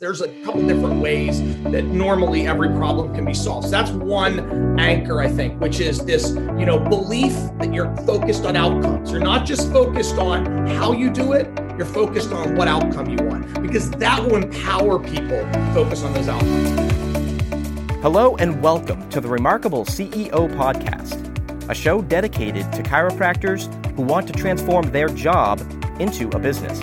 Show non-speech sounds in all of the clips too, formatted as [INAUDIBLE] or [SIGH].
There's a couple different ways that normally every problem can be solved. So that's one anchor, I think, which is this, you know, belief that you're focused on outcomes. You're not just focused on how you do it, you're focused on what outcome you want, because that will empower people to focus on those outcomes. Hello and welcome to the Remarkable CEO Podcast, a show dedicated to chiropractors who want to transform their job into a business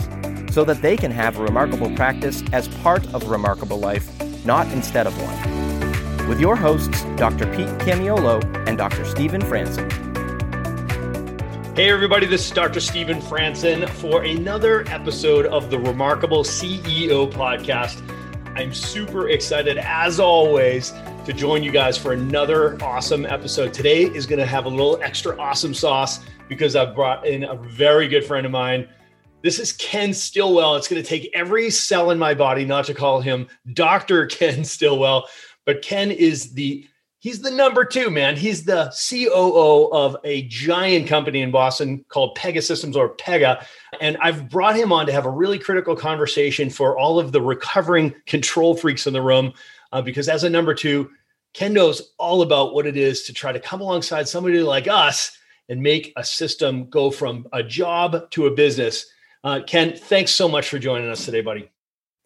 so that they can have a remarkable practice as part of a remarkable life, not instead of one. With your hosts, Dr. Pete Camiolo and Dr. Stephen Franson. Hey, everybody, this is Dr. Stephen Franson for another episode of the Remarkable CEO podcast. I'm super excited, as always, to join you guys for another awesome episode. Today is going to have a little extra awesome sauce because I've brought in a very good friend of mine this is Ken Stillwell. It's going to take every cell in my body not to call him Dr. Ken Stillwell, but Ken is the he's the number 2, man. He's the COO of a giant company in Boston called Pega Systems or Pega, and I've brought him on to have a really critical conversation for all of the recovering control freaks in the room uh, because as a number 2, Ken knows all about what it is to try to come alongside somebody like us and make a system go from a job to a business uh, Ken, thanks so much for joining us today, buddy.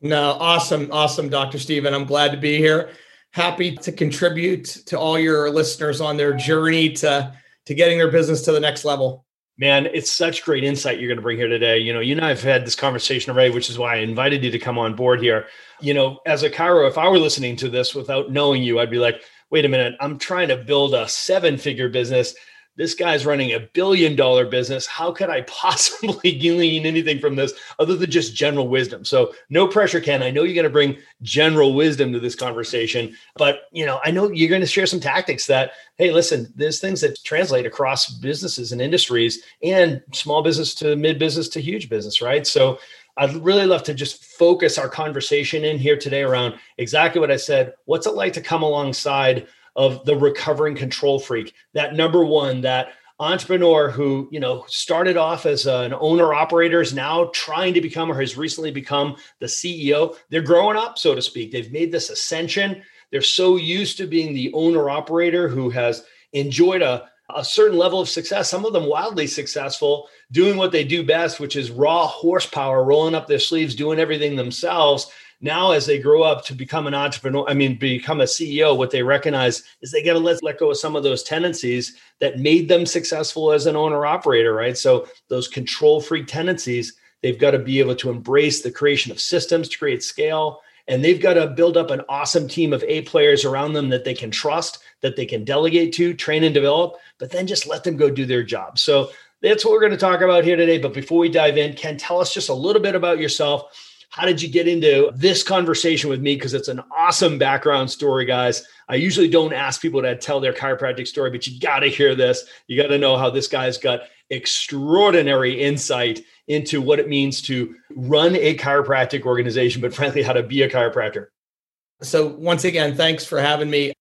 No, awesome, awesome, Dr. Stephen. I'm glad to be here. Happy to contribute to all your listeners on their journey to to getting their business to the next level. Man, it's such great insight you're going to bring here today. You know, you and I have had this conversation already, which is why I invited you to come on board here. You know, as a chiro, if I were listening to this without knowing you, I'd be like, wait a minute, I'm trying to build a seven figure business this guy's running a billion dollar business. How could I [LAUGHS] possibly glean anything from this other than just general wisdom? So no pressure, Ken. I know you're going to bring general wisdom to this conversation, but you know, I know you're going to share some tactics that, hey, listen, there's things that translate across businesses and industries and small business to mid business to huge business, right? So I'd really love to just focus our conversation in here today around exactly what I said. What's it like to come alongside of the recovering control freak, that number one, that entrepreneur who you know started off as an owner operator is now trying to become or has recently become the ceo they're growing up so to speak. They've made this ascension. They're so used to being the owner operator who has enjoyed a, a certain level of success some of them wildly successful doing what they do best which is raw horsepower rolling up their sleeves doing everything themselves now as they grow up to become an entrepreneur i mean become a ceo what they recognize is they got to let, let go of some of those tendencies that made them successful as an owner operator right so those control freak tendencies they've got to be able to embrace the creation of systems to create scale and they've got to build up an awesome team of A players around them that they can trust, that they can delegate to, train and develop, but then just let them go do their job. So that's what we're going to talk about here today. But before we dive in, Ken, tell us just a little bit about yourself how did you get into this conversation with me? Because it's an awesome background story, guys. I usually don't ask people to tell their chiropractic story, but you got to hear this. You got to know how this guy's got extraordinary insight into what it means to run a chiropractic organization, but frankly, how to be a chiropractor. So, once again, thanks for having me.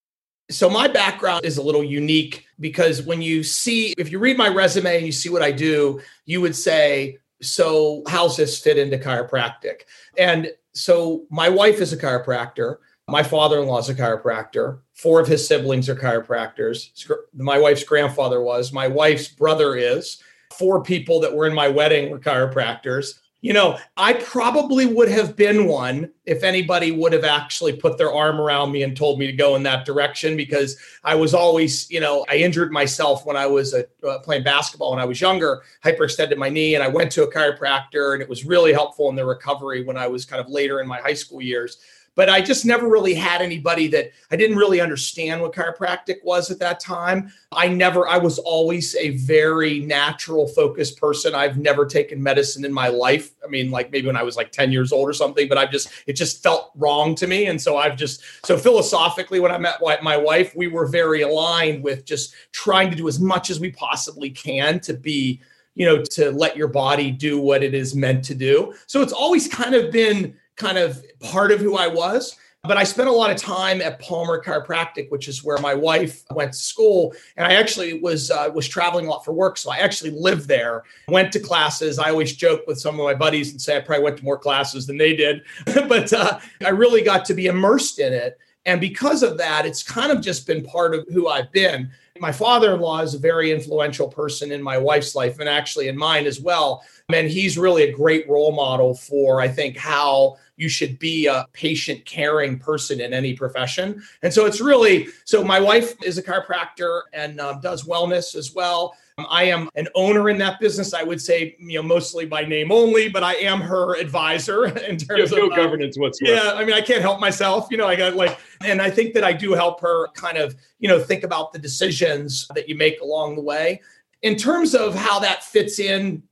So, my background is a little unique because when you see, if you read my resume and you see what I do, you would say, so how's this fit into chiropractic? And so my wife is a chiropractor. My father-in-law is a chiropractor. Four of his siblings are chiropractors. My wife's grandfather was. My wife's brother is. Four people that were in my wedding were chiropractors you know, I probably would have been one if anybody would have actually put their arm around me and told me to go in that direction because I was always, you know, I injured myself when I was a, uh, playing basketball when I was younger, hyperextended my knee, and I went to a chiropractor, and it was really helpful in the recovery when I was kind of later in my high school years but I just never really had anybody that I didn't really understand what chiropractic was at that time. I never, I was always a very natural focused person. I've never taken medicine in my life. I mean, like maybe when I was like 10 years old or something, but I've just, it just felt wrong to me. And so I've just, so philosophically, when I met my wife, we were very aligned with just trying to do as much as we possibly can to be you know to let your body do what it is meant to do so it's always kind of been kind of part of who I was. But I spent a lot of time at Palmer Chiropractic, which is where my wife went to school, and I actually was uh, was traveling a lot for work, so I actually lived there. Went to classes. I always joke with some of my buddies and say I probably went to more classes than they did, [LAUGHS] but uh, I really got to be immersed in it. And because of that, it's kind of just been part of who I've been. My father in law is a very influential person in my wife's life and actually in mine as well. And he's really a great role model for, I think, how you should be a patient caring person in any profession. And so it's really so my wife is a chiropractor and um, does wellness as well. I am an owner in that business. I would say, you know, mostly by name only, but I am her advisor [LAUGHS] in terms no of no uh, governance whatsoever. Yeah, I mean, I can't help myself. You know, I got like, and I think that I do help her kind of, you know, think about the decisions that you make along the way. In terms of how that fits in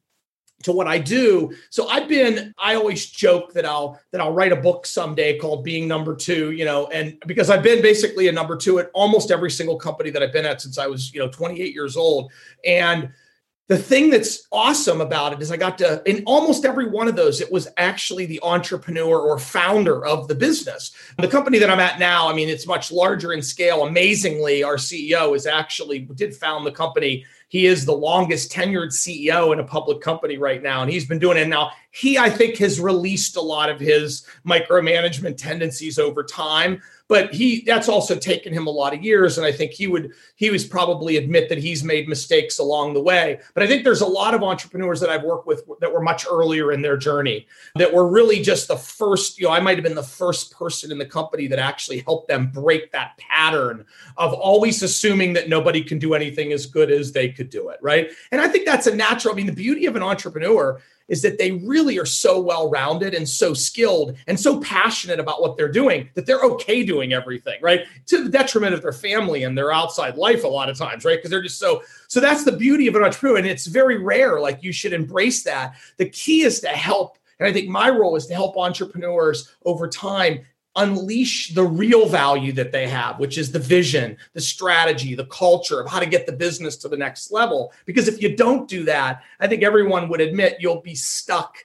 to what I do. So I've been I always joke that I'll that I'll write a book someday called Being Number 2, you know, and because I've been basically a number 2 at almost every single company that I've been at since I was, you know, 28 years old. And the thing that's awesome about it is I got to, in almost every one of those, it was actually the entrepreneur or founder of the business. The company that I'm at now, I mean, it's much larger in scale. Amazingly, our CEO is actually did found the company he is the longest tenured CEO in a public company right now, and he's been doing it. Now, he, I think, has released a lot of his micromanagement tendencies over time but he that's also taken him a lot of years and i think he would he was probably admit that he's made mistakes along the way. But i think there's a lot of entrepreneurs that i've worked with that were much earlier in their journey that were really just the first you know i might have been the first person in the company that actually helped them break that pattern of always assuming that nobody can do anything as good as they could do it right? And i think that's a natural i mean the beauty of an entrepreneur is that they really are so well rounded and so skilled and so passionate about what they're doing that they're okay doing everything, right? To the detriment of their family and their outside life a lot of times, right? Because they're just so, so that's the beauty of an entrepreneur. And it's very rare. Like you should embrace that. The key is to help. And I think my role is to help entrepreneurs over time unleash the real value that they have, which is the vision, the strategy, the culture of how to get the business to the next level. Because if you don't do that, I think everyone would admit you'll be stuck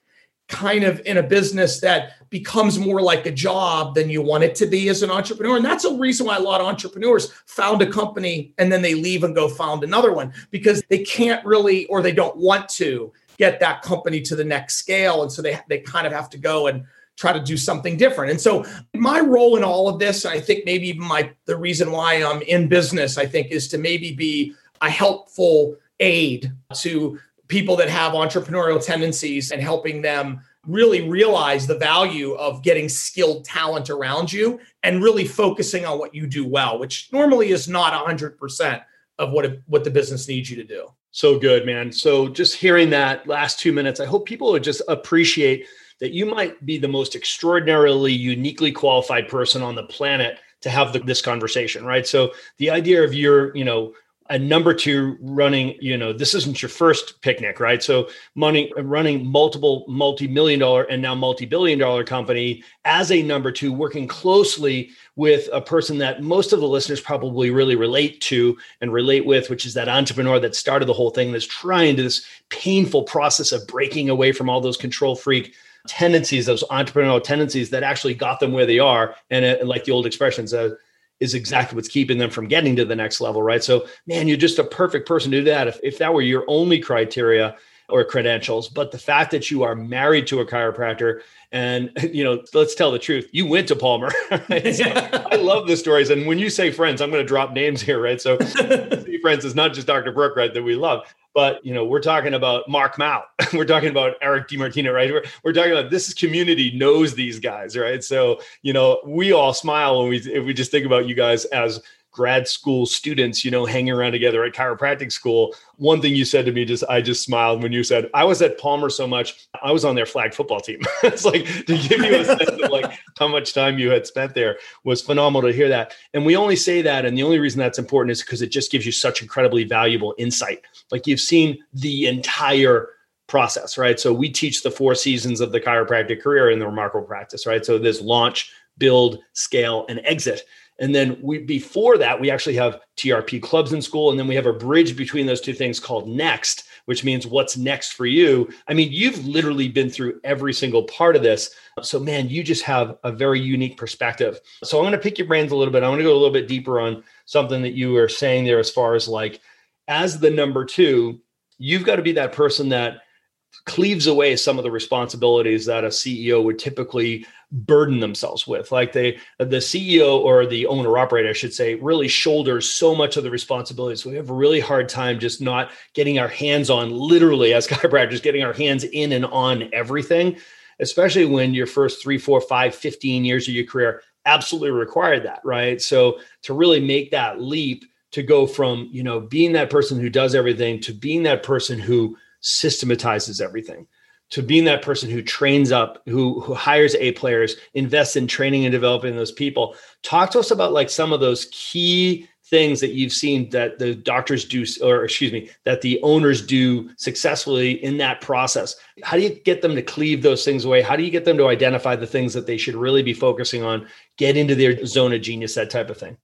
kind of in a business that becomes more like a job than you want it to be as an entrepreneur. And that's a reason why a lot of entrepreneurs found a company and then they leave and go found another one because they can't really or they don't want to get that company to the next scale. And so they, they kind of have to go and try to do something different. And so my role in all of this, I think maybe even my the reason why I'm in business, I think, is to maybe be a helpful aid to people that have entrepreneurial tendencies and helping them really realize the value of getting skilled talent around you and really focusing on what you do well, which normally is not 100% of what, it, what the business needs you to do. So good, man. So just hearing that last two minutes, I hope people would just appreciate that you might be the most extraordinarily uniquely qualified person on the planet to have the, this conversation, right? So the idea of your, you know, a number two running, you know, this isn't your first picnic, right? So money running multiple multi-million dollar and now multi-billion dollar company as a number two, working closely with a person that most of the listeners probably really relate to and relate with, which is that entrepreneur that started the whole thing that's trying to this painful process of breaking away from all those control freak tendencies, those entrepreneurial tendencies that actually got them where they are. And it, like the old expression says, is exactly what's keeping them from getting to the next level, right? So, man, you're just a perfect person to do that. If, if that were your only criteria or credentials, but the fact that you are married to a chiropractor and, [LAUGHS] you know, let's tell the truth, you went to Palmer. [LAUGHS] Right? So I [LAUGHS] love the stories. And when you say friends, I'm going to drop names here, right? So, friends is not just Dr. Brooke, right, that we love, but you know, we're talking about Mark Mount. [LAUGHS] we're talking about Eric DiMartino, right? We're, we're talking about this community knows these guys, right? So, you know, we all smile when we if we just think about you guys as grad school students, you know, hanging around together at chiropractic school. One thing you said to me, just I just smiled when you said I was at Palmer so much, I was on their flag football team. [LAUGHS] it's like to give you a sense of like how much time you had spent there was phenomenal to hear that. And we only say that, and the only reason that's important is because it just gives you such incredibly valuable insight. Like you've seen the entire process, right? So we teach the four seasons of the chiropractic career in the remarkable practice, right? So there's launch, build, scale, and exit. And then we before that, we actually have TRP clubs in school. And then we have a bridge between those two things called Next, which means what's next for you. I mean, you've literally been through every single part of this. So, man, you just have a very unique perspective. So, I'm going to pick your brains a little bit. I want to go a little bit deeper on something that you were saying there as far as like, as the number two, you've got to be that person that cleaves away some of the responsibilities that a CEO would typically burden themselves with. Like they, the CEO or the owner operator, I should say, really shoulders so much of the responsibilities. We have a really hard time just not getting our hands on, literally, as [LAUGHS] chiropractors, getting our hands in and on everything, especially when your first three, four, five, 15 years of your career absolutely required that, right? So to really make that leap to go from, you know, being that person who does everything to being that person who systematizes everything to being that person who trains up, who who hires A players, invests in training and developing those people. Talk to us about like some of those key things that you've seen that the doctors do, or excuse me, that the owners do successfully in that process. How do you get them to cleave those things away? How do you get them to identify the things that they should really be focusing on, get into their zone of genius, that type of thing?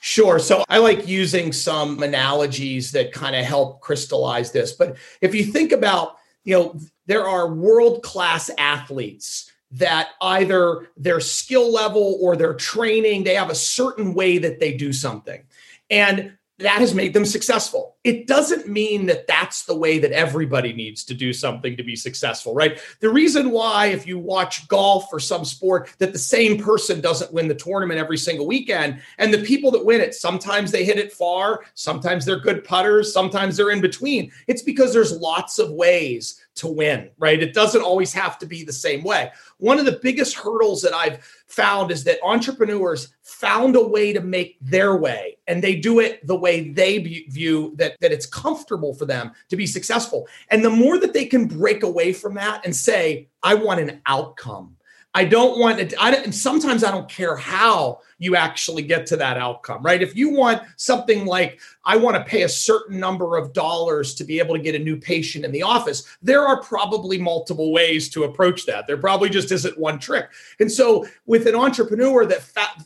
Sure. So I like using some analogies that kind of help crystallize this. But if you think about, you know, there are world class athletes that either their skill level or their training, they have a certain way that they do something. And that has made them successful. It doesn't mean that that's the way that everybody needs to do something to be successful, right? The reason why, if you watch golf or some sport, that the same person doesn't win the tournament every single weekend, and the people that win it, sometimes they hit it far, sometimes they're good putters, sometimes they're in between. It's because there's lots of ways to win, right? It doesn't always have to be the same way. One of the biggest hurdles that I've found is that entrepreneurs found a way to make their way and they do it the way they view that that it's comfortable for them to be successful. And the more that they can break away from that and say, I want an outcome. I don't want it. I and sometimes I don't care how you actually get to that outcome, right? If you want something like, I want to pay a certain number of dollars to be able to get a new patient in the office, there are probably multiple ways to approach that. There probably just isn't one trick. And so, with an entrepreneur that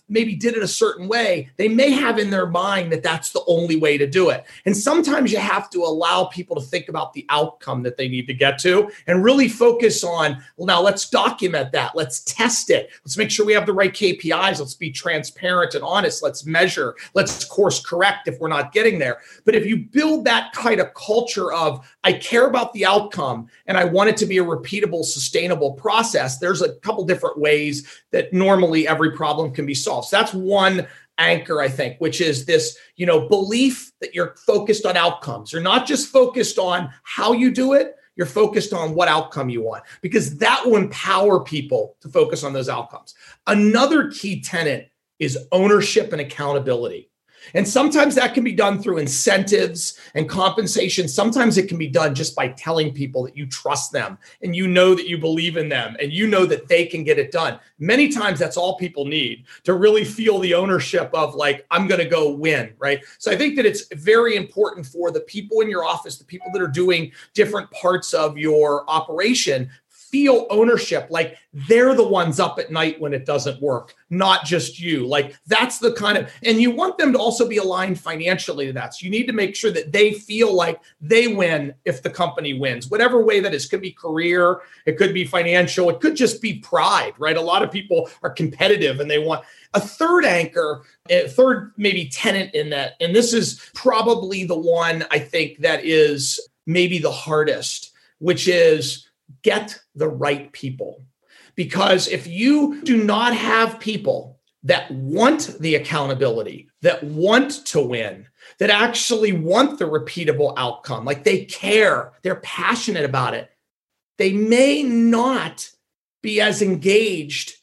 maybe did it a certain way, they may have in their mind that that's the only way to do it. And sometimes you have to allow people to think about the outcome that they need to get to and really focus on, well, now let's document that. Let's test it. Let's make sure we have the right KPIs. Let's be transparent transparent and honest. Let's measure. Let's course correct if we're not getting there. But if you build that kind of culture of, I care about the outcome and I want it to be a repeatable, sustainable process, there's a couple different ways that normally every problem can be solved. So that's one anchor i think which is this you know belief that you're focused on outcomes you're not just focused on how you do it you're focused on what outcome you want because that will empower people to focus on those outcomes another key tenet is ownership and accountability. And sometimes that can be done through incentives and compensation. Sometimes it can be done just by telling people that you trust them and you know that you believe in them and you know that they can get it done. Many times that's all people need to really feel the ownership of, like, I'm going to go win, right? So I think that it's very important for the people in your office, the people that are doing different parts of your operation, feel ownership like they're the ones up at night when it doesn't work not just you. Like that's the kind of and you want them to also be aligned financially to that. So you need to make sure that they feel like they win if the company wins. Whatever way that is could be career it could be financial it could just be pride right? A lot of people are competitive and they want a third anchor a third maybe tenant in that. And this is probably the one i think that is maybe the hardest which is get the right people. Because if you do not have people that want the accountability, that want to win, that actually want the repeatable outcome, like they care, they're passionate about it, they may not be as engaged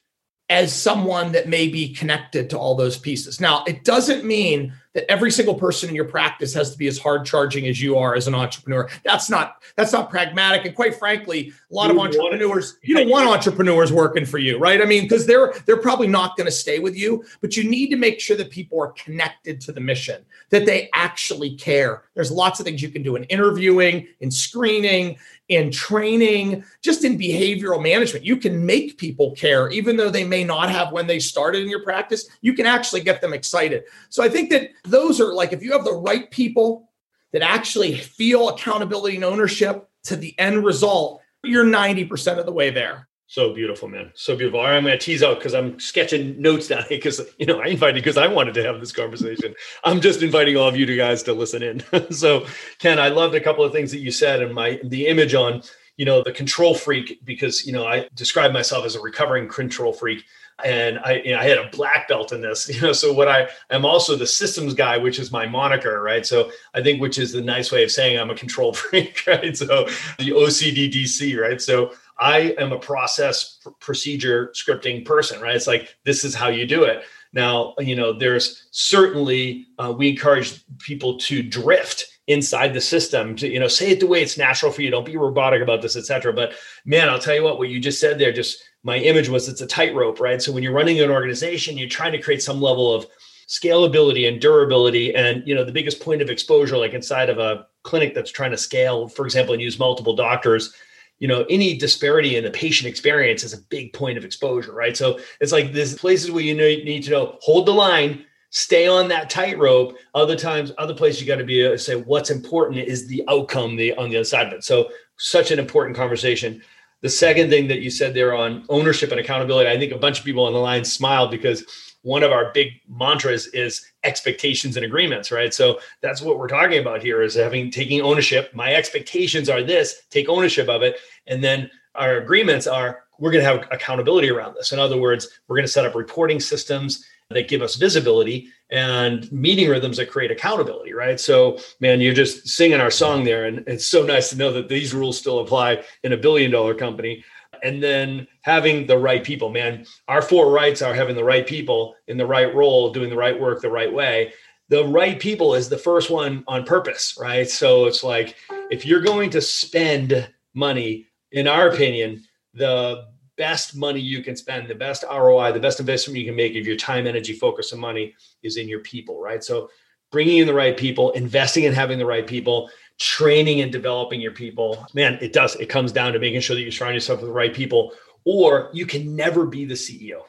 as someone that may be connected to all those pieces. Now, it doesn't mean that every single person in your practice has to be as hard charging as you are as an entrepreneur. That's not that's not pragmatic. And quite frankly, a lot you of entrepreneurs, you don't want entrepreneurs working for you, right? I mean, because they're they're probably not going to stay with you, but you need to make sure that people are connected to the mission, that they actually care. There's lots of things you can do in interviewing, in screening, in training, just in behavioral management. You can make people care, even though they may not have when they started in your practice. You can actually get them excited. So I think that those are like if you have the right people that actually feel accountability and ownership to the end result, you're 90% of the way there. So beautiful, man. So beautiful. All right, I'm going to tease out because I'm sketching notes down here because, you know, I invited because I wanted to have this conversation. I'm just inviting all of you guys to listen in. [LAUGHS] so, Ken, I loved a couple of things that you said and my the image on, you know, the control freak because, you know, I describe myself as a recovering control freak and I, you know, I had a black belt in this, [LAUGHS] you know. So what I am also the systems guy, which is my moniker, right? So I think which is the nice way of saying I'm a control [LAUGHS] freak, right? So the OCDDC, right? So I am a process procedure scripting person, right? It's like this is how you do it. Now, you know, there's certainly uh, we encourage people to drift inside the system to you know say it the way it's natural for you don't be robotic about this etc but man i'll tell you what what you just said there just my image was it's a tightrope, right? So when you're running an organization, you're trying to create some level of scalability and durability. And you know, the biggest point of exposure, like inside of a clinic that's trying to scale, for example, and use multiple doctors, you know, any disparity in the patient experience is a big point of exposure, right? So it's like there's places where you need to know, hold the line, stay on that tightrope. Other times, other places you got to be to say what's important is the outcome the on the other side of it. So such an important conversation. The second thing that you said there on ownership and accountability, I think a bunch of people on the line smiled because one of our big mantras is expectations and agreements, right? So that's what we're talking about here is having taking ownership. My expectations are this, take ownership of it. And then our agreements are we're going to have accountability around this. In other words, we're going to set up reporting systems that give us visibility and meeting rhythms that create accountability, right? So, man, you're just singing our song there. And it's so nice to know that these rules still apply in a billion dollar company. And then having the right people, man, our four rights are having the right people in the right role, doing the right work the right way. The right people is the first one on purpose, right? So it's like if you're going to spend money, in our opinion, the best money you can spend, the best ROI, the best investment you can make of your time, energy, focus, and money is in your people, right? So bringing in the right people, investing in having the right people, training and developing your people. Man, it does. It comes down to making sure that you surround yourself with the right people, or you can never be the CEO.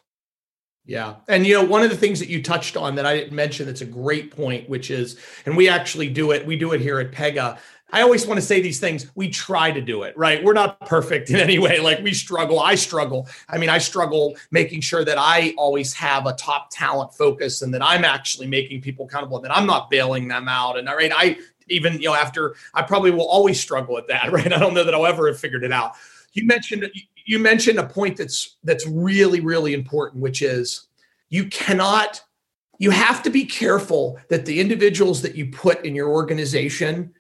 Yeah. And you know, one of the things that you touched on that I didn't mention that's a great point, which is, and we actually do it, we do it here at Pega, I always want to say these things. We try to do it, right? We're not perfect in any way. Like we struggle. I struggle. I mean, I struggle making sure that I always have a top talent focus and that I'm actually making people accountable, and that I'm not bailing them out. And right, I even, you know, after I probably will always struggle at that, [LAUGHS] right? I don't know that I'll ever have figured it out. You mentioned you mentioned a point that's that's really, really important, which is you cannot, you have to be careful that the individuals that you put in your organization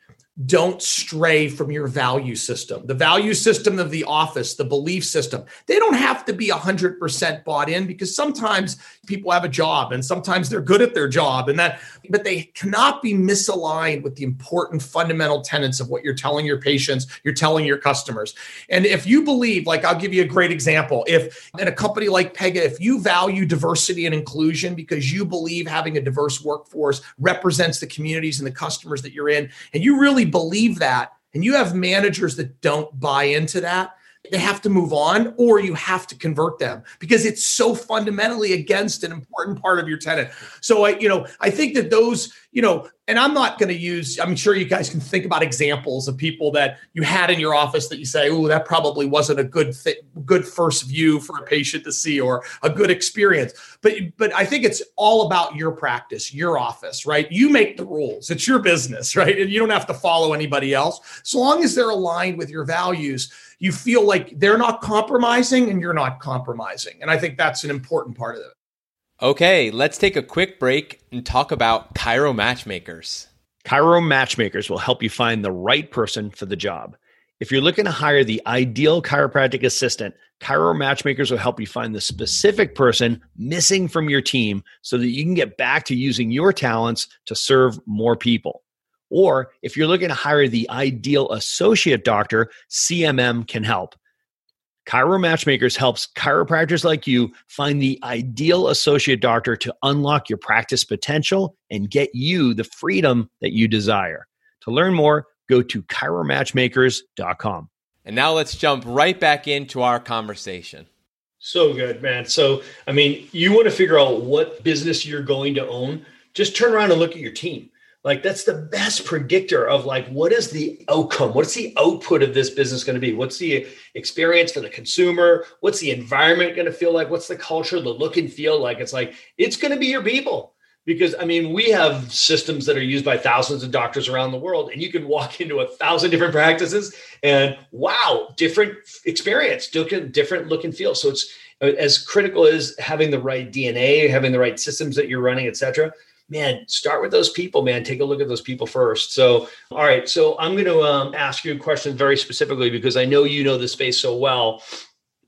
don't stray from your value system. The value system of the office, the belief system, they don't have to be 100% bought in because sometimes people have a job and sometimes they're good at their job and that but they cannot be misaligned with the important fundamental tenets of what you're telling your patients, you're telling your customers. And if you believe, like I'll give you a great example, if in a company like Pega, if you value diversity and inclusion because you believe having a diverse workforce represents the communities and the customers that you're in and you really really believe that and you have managers that don't buy into that, they have to move on or you have to convert them because it's so fundamentally against an important part of your tenant. So I, you know, I think that those, you know, and I'm not going to use, I'm sure you guys can think about examples of people that you had in your office that you say, oh, that probably wasn't a good th- good first view for a patient to see or a good experience. But but I think it's all about your practice, your office, right? You make the rules. It's your business, [LAUGHS] right? And you don't have to follow anybody else. So long as they're aligned with your values, you feel like they're not compromising and you're not compromising. And I think that's an important part of it. Okay, let's take a quick break and talk about Chiro Matchmakers. Chiro Matchmakers will help you find the right person for the job. If you're looking to hire the ideal chiropractic assistant, Chiro Matchmakers will help you find the specific person missing from your team so that you can get back to using your talents to serve more people. Or if you're looking to hire the ideal associate doctor, CMM can help. Chiro Matchmakers helps chiropractors like you find the ideal associate doctor to unlock your practice potential and get you the freedom that you desire. To learn more, go to chiromatchmakers.com. And now let's jump right back into our conversation. So good, man. So, I mean, you want to figure out what business you're going to own, just turn around and look at your team like that's the best predictor of like what is the outcome? What's the output of this business going to be? What's the experience for the consumer? What's the environment going to feel like? What's the culture the look and feel like? It's like it's going to be your people. Because I mean, we have systems that are used by thousands of doctors around the world, and you can walk [LAUGHS] into a thousand different practices and wow, different experience, different look and feel. So it's uh, as critical as having the right DNA, having the right systems that you're running, et cetera. Man, start with those people, man. Take a look at those people first. So, all right. So, I'm going to um, ask you a question very specifically because I know you know the space so well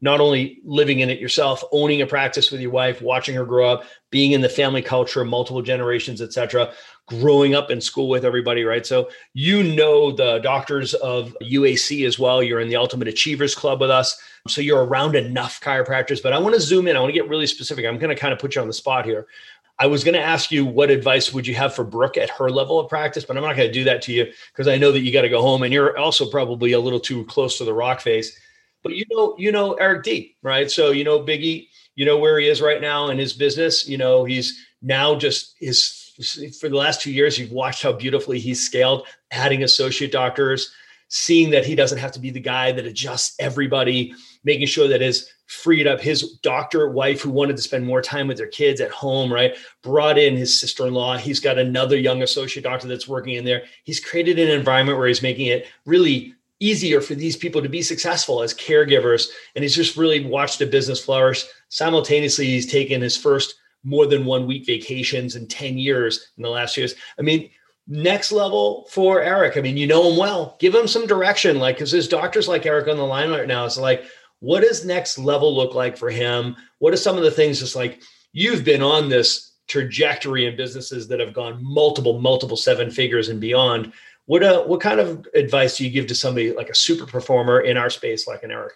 not only living in it yourself, owning a practice with your wife, watching her grow up, being in the family culture, multiple generations, etc., growing up in school with everybody, right? So you know the doctors of UAC as well. You're in the Ultimate Achievers Club with us. So you're around enough chiropractors, but I want to zoom in. I want to get really specific. I'm going to kind of put you on the spot here. I was going to ask you what advice would you have for Brooke at her level of practice, but I'm not going to do that to you because I know that you got to go home and you're also probably a little too close to the rock face. But you know, you know Eric D, right? So you know Biggie, you know where he is right now in his business. You know, he's now just is for the last two years, you've watched how beautifully he's scaled, adding associate doctors, seeing that he doesn't have to be the guy that adjusts everybody, making sure that his freed up his doctor wife who wanted to spend more time with their kids at home, right? Brought in his sister-in-law. He's got another young associate doctor that's working in there. He's created an environment where he's making it really easier for these people to be successful as caregivers. And he's just really watched the business flourish. Simultaneously, he's taken his first more than one week vacations in 10 years in the last years. I mean, next level for Eric. I mean, you know him well. Give him some direction. Like, because there's doctors like Eric on the line right now. It's like, what does next level look like for him? What are some of the things just like you've been on this trajectory in businesses that have gone multiple, multiple seven figures and beyond? What uh, what kind of advice do you give to somebody like a super performer in our space, like an Eric?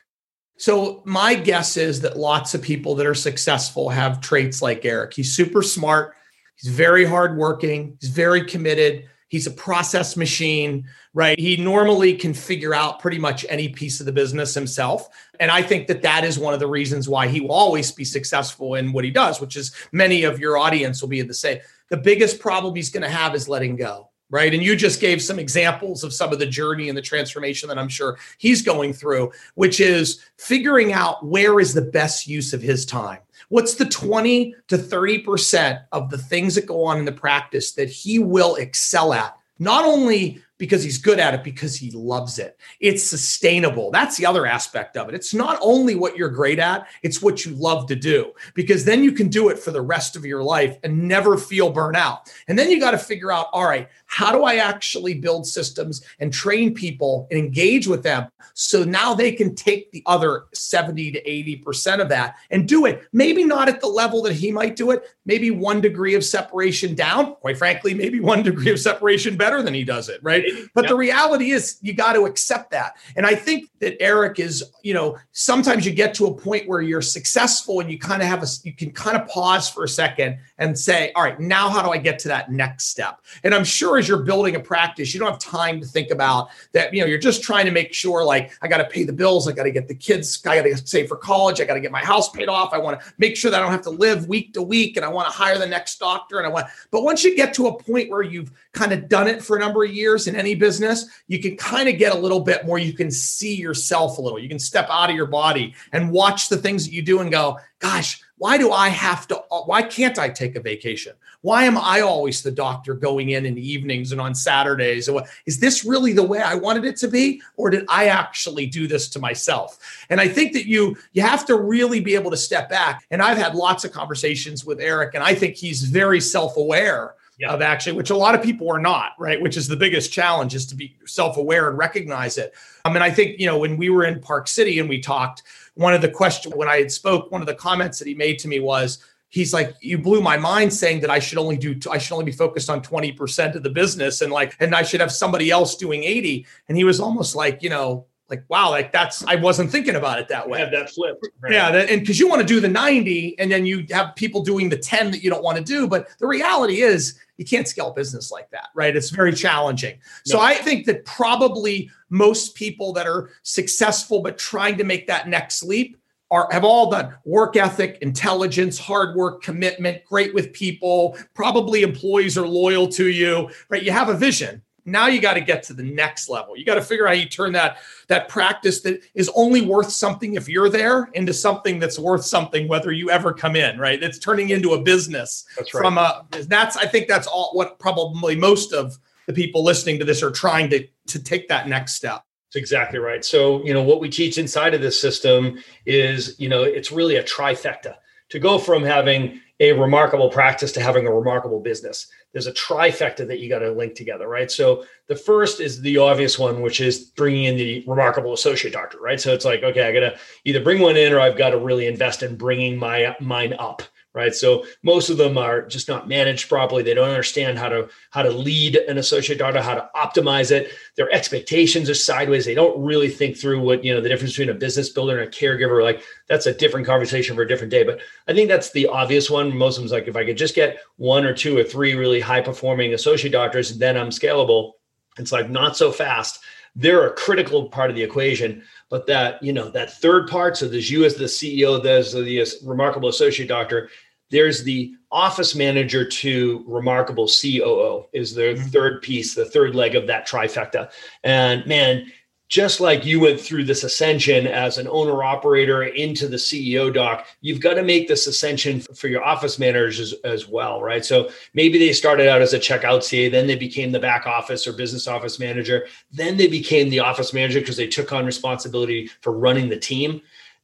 So my guess is that lots of people that are successful have traits like Eric. He's super smart. He's very hardworking. He's very committed. He's a process machine, right? He normally can figure out pretty much any piece of the business himself. And I think that that is one of the reasons why he will always be successful in what he does, which is many of your audience will be the same. The biggest problem he's going to have is letting go right? And you just gave some examples of some of the journey and the transformation that I'm sure he's going through, which is figuring out where is the best use of his time. What's the 20 to 30% of the things that go on in the practice that he will excel at? Not only because he's good at it because he loves it. It's sustainable. That's the other aspect of it. It's not only what you're great at, it's what you love to do because then you can do it for the rest of your life and never feel burnout. And then you got to figure out all right, how do I actually build systems and train people and engage with them so now they can take the other 70 to 80% of that and do it? Maybe not at the level that he might do it, maybe one degree of separation down. Quite frankly, maybe one degree of separation better than he does it, right? But yep. the reality is you got to accept that. And I think that Eric is, you know, sometimes you get to a point where you're successful and you kind of have a, you can kind of pause for a second and say, all right, now how do I get to that next step? And I'm sure as you're building a practice, you don't have time to think about that. You know, you're just trying to make sure, like, I got to pay the bills, I got to get the kids, I got to save for college, I got to get my house paid off. I want to make sure that I don't have to live week to week, and I want to hire the next doctor. And I want, but once you get to a point where you've kind of done it for a number of years in any business, you can kind of get a little bit more. You can see yourself a little. You can step out of your body and watch the things that you do and go, gosh, why do I have to? Why can't I take a vacation? Why am I always the doctor going in in the evenings and on Saturdays? Is this really the way I wanted it to be, or did I actually do this to myself? And I think that you you have to really be able to step back. And I've had lots of conversations with Eric, and I think he's very self aware yeah. of actually, which a lot of people are not, right? Which is the biggest challenge is to be self-aware and recognize it. I mean, I think, you know, when we were in Park City and we talked, one of the questions when I had spoke, one of the comments that he made to me was, he's like you blew my mind saying that i should only do i should only be focused on 20% of the business and like and i should have somebody else doing 80 and he was almost like you know like wow like that's i wasn't thinking about it that way have that flip right? yeah that, and because you want to do the 90 and then you have people doing the 10 that you don't want to do but the reality is you can't scale business like that, right? It's very challenging. So I think that probably most people that are successful but trying to make that next leap are have all done work ethic, intelligence, hard work, commitment, great with people, probably employees are loyal to you, right? You have a vision. Now you got to get to the next level. You got to figure out how you turn that that practice that is only worth something if you're there into something that's worth something whether you ever come in, right? It's turning into a business. That's right. From a that's I think that's all what probably most of the people listening to this are trying to to take that next step. That's exactly right. So, you know, what we teach inside of this system is, you know, it's really a trifecta to go from having a remarkable practice to having a remarkable business. There's a trifecta that you got to link together, right? So the first is the obvious one, which is bringing in the remarkable associate doctor, right? So it's like, okay, I got to either bring one in or I've got to really invest in bringing my mine up, right? So most of them are just not managed properly. They don't understand how to how to lead an associate doctor how to optimize it. Their expectations are sideways. They don't really think through what you know the difference between a business builder and a caregiver. Like that's a different conversation for a different day. But i think that's the obvious one. Most of them's like if i could just get one or two or three really high performing associate doctors then i'm scalable. It's like not so fast. They're a critical part of the equation but that you know that third part so there's you as the ceo there's the remarkable associate doctor there's the office manager to remarkable coo is the mm-hmm. third piece the third leg of that trifecta and man just like you went through this ascension as an owner operator into the CEO doc, you've got to make this ascension for your office managers as, as, well, right? So maybe they started out as a checkout CA, then they became the back office or business office manager, then they became the office manager because they took on responsibility for running the team.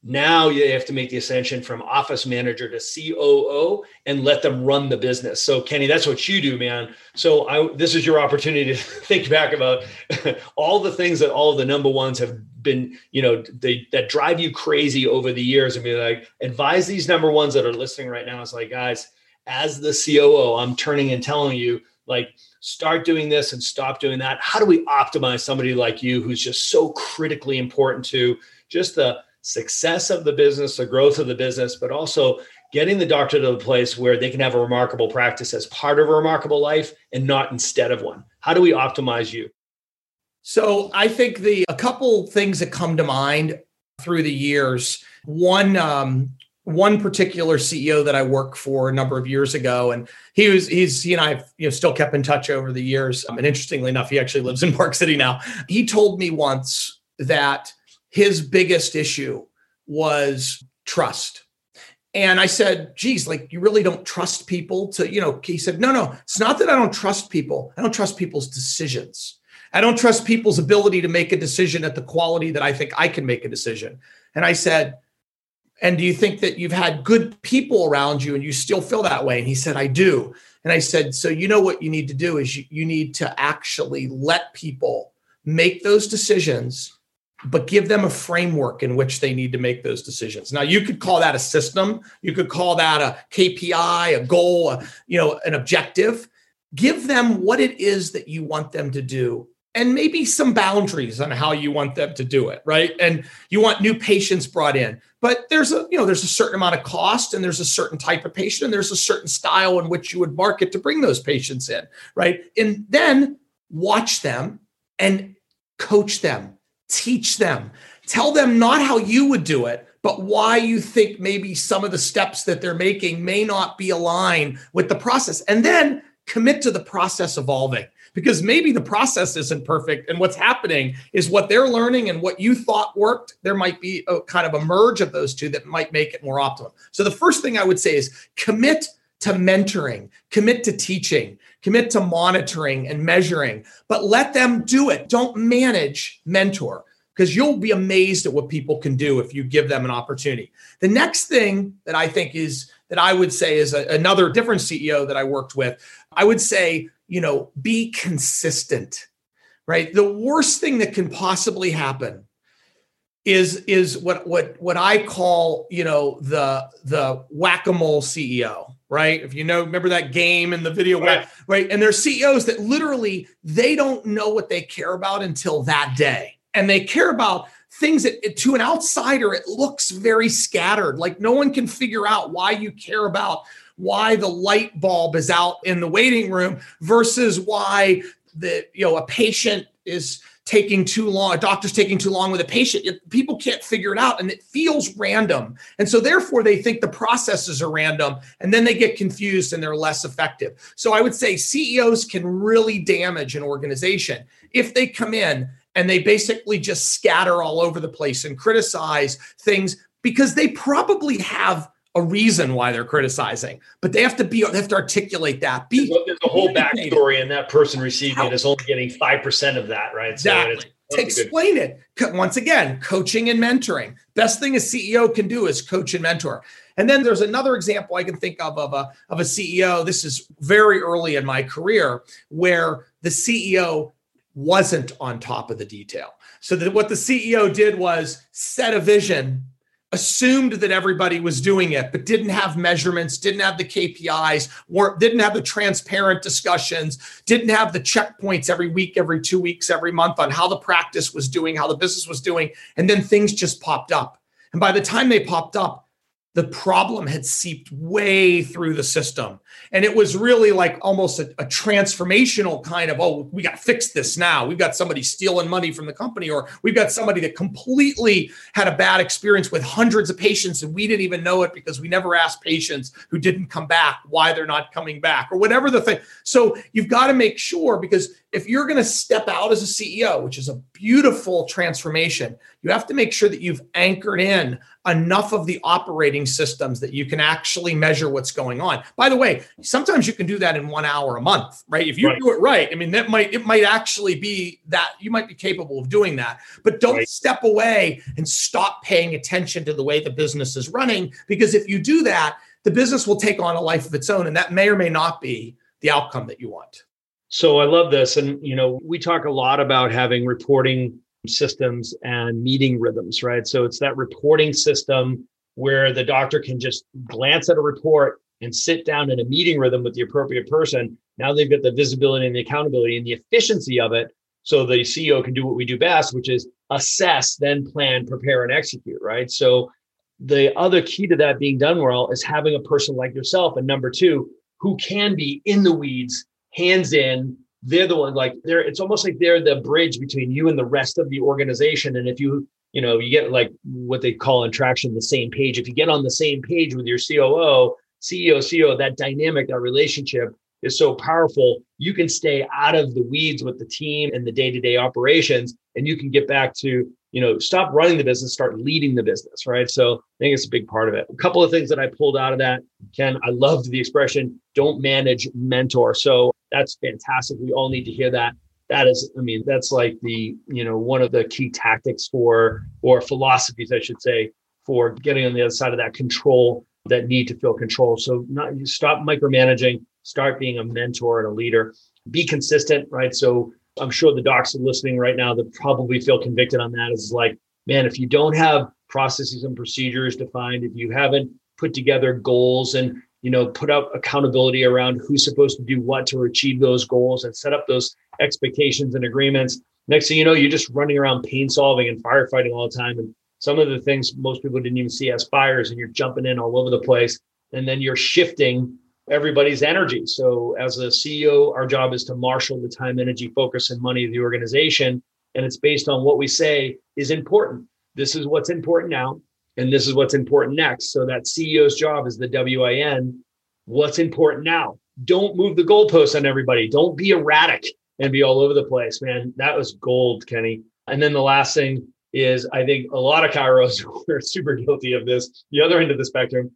Now you have to make the ascension from office manager to COO and let them run the business. So Kenny, that's what you do, man. So I, this is your opportunity to [LAUGHS] think back about [LAUGHS] all the things that all the number ones have been, you know, they that drive you crazy over the years and be like, advise these number ones that are listening right now. It's like, guys, as the COO, I'm turning and telling you, like, start doing this and stop doing that. How do we optimize somebody like you who's just so critically important to just the success of the business, the growth of the business, but also getting the doctor to the place where they can have a remarkable practice as part of a remarkable life and not instead of one. How do we optimize you? So I think the a couple things that come to mind through the years. One um, one particular CEO that I worked for a number of years ago, and he was he's he and I have, you know still kept in touch over the years. Um, and interestingly enough, he actually lives in Park City now. He told me once that his biggest issue was trust. And I said, geez, like you really don't trust people to, you know, he said, no, no, it's not that I don't trust people. I don't trust people's decisions. I don't trust people's ability to make a decision at the quality that I think I can make a decision. And I said, and do you think that you've had good people around you and you still feel that way? And he said, I do. And I said, so you know what you need to do is you, you need to actually let people make those decisions but give them a framework in which they need to make those decisions. Now, you could call that a system, you could call that a KPI, a goal, a, you know, an objective. Give them what it is that you want them to do and maybe some boundaries on how you want them to do it, right? And you want new patients brought in. But there's a, you know, there's a certain amount of cost and there's a certain type of patient and there's a certain style in which you would market to bring those patients in, right? And then watch them and coach them teach them. Tell them not how you would do it, but why you think maybe some of the steps that they're making may not be aligned with the process. And then commit to the process evolving because maybe the process isn't perfect. And what's happening is what they're learning and what you thought worked. There might be a kind of a merge of those two that might make it more optimal So the first thing I would say is commit to mentoring, commit to teaching, commit to monitoring and measuring, but let them do it. Don't manage, mentor, because you'll be amazed at what people can do if you give them an opportunity. The next thing that I think is that I would say is a, another different CEO that I worked with, I would say, you know, be consistent, right? The worst thing that can possibly happen is is what what what I call you know the the whack a mole CEO, right? If you know, remember that game in the video, right. right? And there's CEOs that literally they don't know what they care about until that day, and they care about things that to an outsider it looks very scattered, like no one can figure out why you care about why the light bulb is out in the waiting room versus why the you know a patient is taking too long, a doctor's taking too long with a patient. People can't figure it out and it feels random. And so, therefore, they think the processes are random and then they get confused and they're less effective. So, I would say CEOs can really damage an organization if they come in and they basically just scatter all over the place and criticize things because they probably have a reason why they're criticizing, but they have to be they have to articulate that. Be there's a whole backstory, and that person receiving How? it is only getting five percent of that, right? Exactly. So to explain it once again, coaching and mentoring. Best thing a CEO can do is coach and mentor. And then there's another example I can think of of a of a CEO. This is very early in my career where the CEO wasn't on top of the detail. So that what the CEO did was set a vision assumed that everybody was doing it, but didn't have measurements, didn't have the KPIs, didn't have the transparent discussions, didn't have the checkpoints every week, every two weeks, every month on how the practice was doing, how the business was doing. And then things just popped up. And by the time they popped up, the problem had seeped way through the system. And it was really like almost a, a transformational kind of, oh, we got to fix this now. We've got somebody stealing money from the company, or we've got somebody that completely had a bad experience with hundreds of patients and we didn't even know it because we never asked patients who didn't come back why they're not coming back, or whatever the thing. So you've got to make sure because if you're going to step out as a CEO, which is a beautiful transformation, you have to make sure that you've anchored in enough of the operating systems that you can actually measure what's going on. By the way, sometimes you can do that in one hour a month, right? If you right. do it right, I mean, that might it might actually be that you might be capable of doing that. But don't right. step away and stop paying attention to the way the business is running because if you do that, the business will take on a life of its own, and that may or may not be the outcome that you want. So I love this. And, you know, we talk a lot about having reporting systems and meeting rhythms, right? So it's that reporting system where the doctor can just glance at a report and sit down in a meeting rhythm with the appropriate person. Now they've got the visibility and the accountability and the efficiency of it. So the CEO can do what we do best, which is assess, then plan, prepare, and execute, right? So the other key to that being done well is having a person like yourself. And number two, who can be in the weeds hands in. They're the one like they're it's almost like they're the bridge between you and the rest of the organization. And if you, you know, you get like what they call in traction the same page. If you get on the same page with your COO, CEO, CEO, that dynamic, that relationship is so powerful. You can stay out of the weeds with the team and the day-to-day operations, and you can get back to you know, stop running the business, start leading the business, right? So I think it's a big part of it. A couple of things that I pulled out of that, Ken, I loved the expression, don't manage, mentor. So that's fantastic. We all need to hear that. That is, I mean, that's like the, you know, one of the key tactics for, or philosophies, I should say, for getting on the other side of that control, that need to feel control. So not stop micromanaging, start being a mentor and a leader. Be consistent, right? So I'm sure the docs are listening right now that probably feel convicted on that. Is like, man, if you don't have processes and procedures defined, if you haven't put together goals and you know put out accountability around who's supposed to do what to achieve those goals and set up those expectations and agreements next thing you know you're just running around pain solving and firefighting all the time and some of the things most people didn't even see as fires and you're jumping in all over the place and then you're shifting everybody's energy. So, as a CEO, our job is to marshal the time, energy, focus, and money of the organization. And it's based on what we say is important. This is what's important now, and this is what's important next. So, that CEO's job is the WIN. What's important now? Don't move the goalposts on everybody. Don't be erratic and be all over the place, man. That was gold, Kenny. And then the last thing is I think a lot of chiros are [LAUGHS] super guilty of this. The other end of the spectrum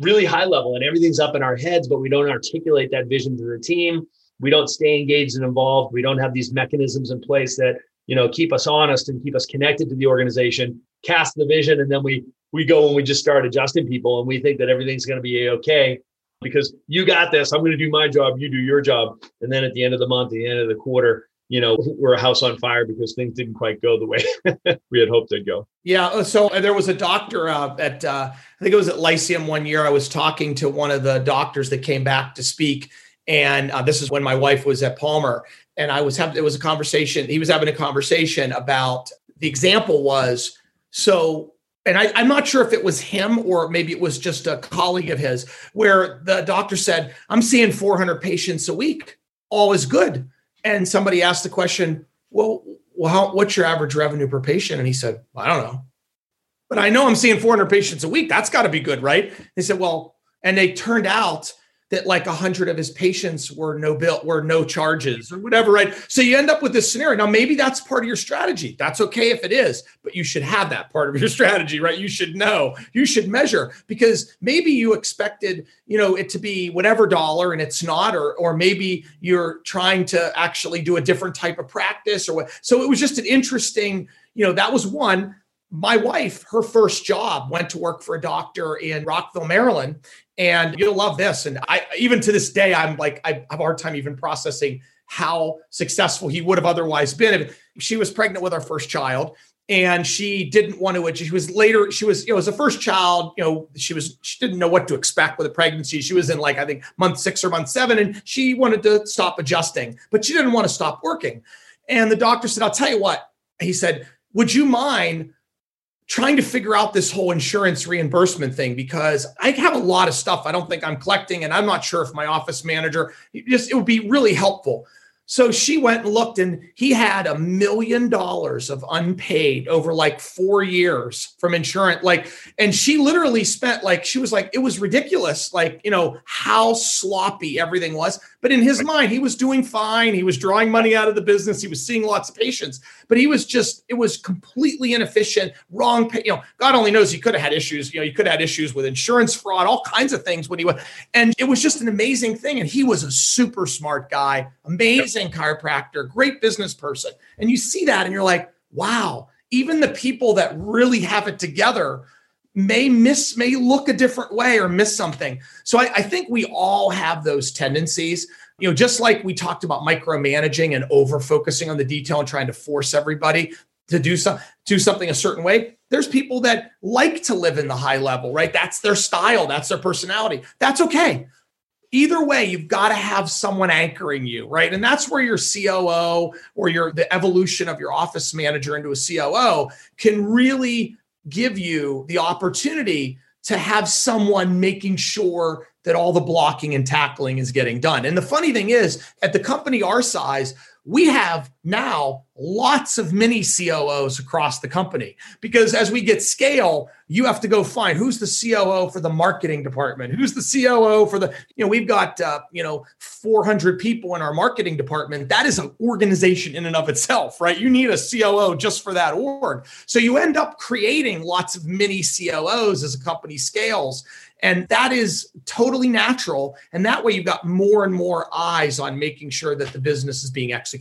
really high level and everything's up in our heads, but we don't articulate that vision to the team. We don't stay engaged and involved. We don't have these mechanisms in place that, you know, keep us honest and keep us connected to the organization, cast the vision, and then we we go and we just start adjusting people and we think that everything's going to be okay because you got this. I'm going to do my job, you do your job. And then at the end of the month, the end of the quarter, you know, we're a house on fire because things didn't quite go the way [LAUGHS] we had hoped they'd go. Yeah. Uh, so uh, there was a doctor uh, at, uh, I think it was at Lyceum one year. I was talking to one of the doctors that came back to speak. And uh, this is when my wife was at Palmer. And I was having, it was a conversation. He was having a conversation about the example was so and I, am not sure if it was him or maybe it was just a colleague of his, where the doctor said, I'm seeing 400 patients a week. All is good and somebody asked the question, well, well, how, what's your average revenue per patient? And he said, well, I don't know. But I know I'm seeing 400 patients a week. That's got to be good, right? They said, well, and they turned out that like a hundred of his patients were no bill, were no charges or whatever, right? So you end up with this scenario. Now, maybe that's part of your strategy. That's okay if it is, but you should have that part of your [LAUGHS] strategy, right? You should know, you should measure because maybe you expected, you know, it to be whatever dollar and it's not, or or maybe you're trying to actually do a different type of practice or what. So it was just an interesting, you know, that was one my wife, her first job went to work for a doctor in Rockville, Maryland. And you'll love this. And I, even to this day, I'm like, I have a hard time even processing how successful he would have otherwise been if she was pregnant with our first child and she didn't want to she was later she was you know as a first child you know she was she didn't know what to expect with a pregnancy she was in like i think month six or month seven and she wanted to stop adjusting but she didn't want to stop working and the doctor said i'll tell you what he said would you mind trying to figure out this whole insurance reimbursement thing because I have a lot of stuff I don't think I'm collecting, and I'm not sure if my office manager just it would be really helpful. So she went and looked, and he had a million dollars of unpaid over like four years from insurance. Like, and she literally spent like, she was like, it was ridiculous, like, you know, how sloppy everything was. But in his mind, he was doing fine. He was drawing money out of the business. He was seeing lots of patients, but he was just, it was completely inefficient, wrong. You know, God only knows he could have had issues. You know, he could have had issues with insurance fraud, all kinds of things when he went. And it was just an amazing thing. And he was a super smart guy, amazing chiropractor, great business person. And you see that and you're like, wow, even the people that really have it together may miss, may look a different way or miss something. So I, I think we all have those tendencies. You know, just like we talked about micromanaging and over focusing on the detail and trying to force everybody to do some do something a certain way. There's people that like to live in the high level, right? That's their style, that's their personality. That's okay. Either way, you've got to have someone anchoring you, right? And that's where your COO or your the evolution of your office manager into a COO can really give you the opportunity to have someone making sure that all the blocking and tackling is getting done. And the funny thing is, at the company our size, we have now lots of mini COOs across the company because as we get scale, you have to go find who's the COO for the marketing department, who's the COO for the, you know, we've got, uh, you know, 400 people in our marketing department. That is an organization in and of itself, right? You need a COO just for that org. So you end up creating lots of mini COOs as a company scales. And that is totally natural. And that way you've got more and more eyes on making sure that the business is being executed.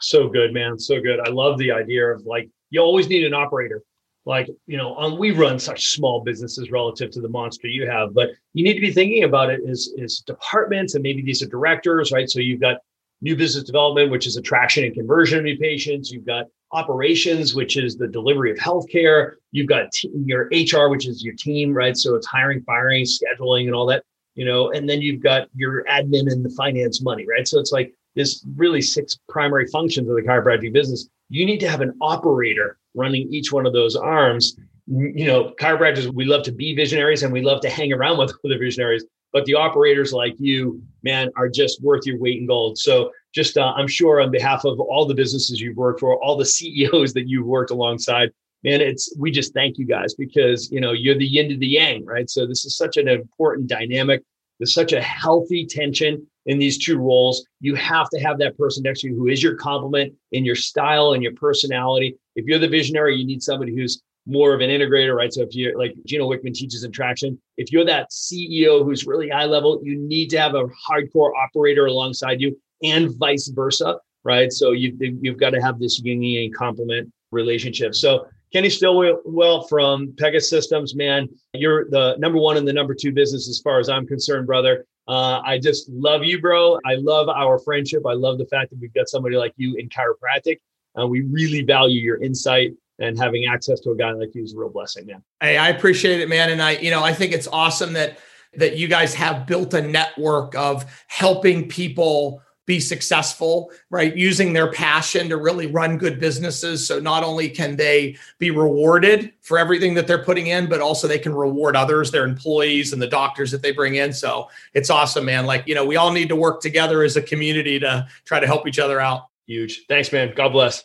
So good, man. So good. I love the idea of like, you always need an operator. Like, you know, um, we run such small businesses relative to the monster you have, but you need to be thinking about it as, as departments and maybe these are directors, right? So you've got new business development, which is attraction and conversion of new patients. You've got operations, which is the delivery of healthcare. You've got t- your HR, which is your team, right? So it's hiring, firing, scheduling, and all that, you know. And then you've got your admin and the finance money, right? So it's like this really six primary functions of the chiropractic business. You need to have an operator running each one of those arms. You know, chiropractors, we love to be visionaries and we love to hang around with [LAUGHS] other visionaries, but the operators like you, man, are just worth your weight in gold. So just uh, I'm sure on behalf of all the businesses you've worked for, all the [LAUGHS] CEOs that you've worked alongside, man, it's we just thank you guys because you know you're the yin to the yang, right? So this is such an important dynamic. There's such a healthy tension in these two roles. You have to have that person next to you who is your complement in your style and your personality. If you're the visionary, you need somebody who's more of an integrator, right? So if you're like Gino Wickman teaches in traction, if you're that CEO who's really high level, you need to have a hardcore operator alongside you and vice versa, right? So you've, you've got to have this yin and complement relationship. So Kenny Stillwell from Pegasystems, man, you're the number one and the number two business as far as I'm concerned, brother. Uh, I just love you, bro. I love our friendship. I love the fact that we've got somebody like you in chiropractic. Uh, we really value your insight and having access to a guy like you is a real blessing, man. Hey, I appreciate it, man. And I, you know, I think it's awesome that that you guys have built a network of helping people be successful, right? Using their passion to really run good businesses. So not only can they be rewarded for everything that they're putting in, but also they can reward others, their employees and the doctors that they bring in. So it's awesome, man. Like, you know, we all need to work together as a community to try to help each other out. Huge. Thanks, man. God bless.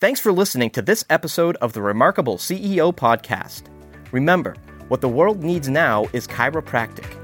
Thanks for listening to this episode of the Remarkable CEO Podcast. Remember, what the world needs now is chiropractic,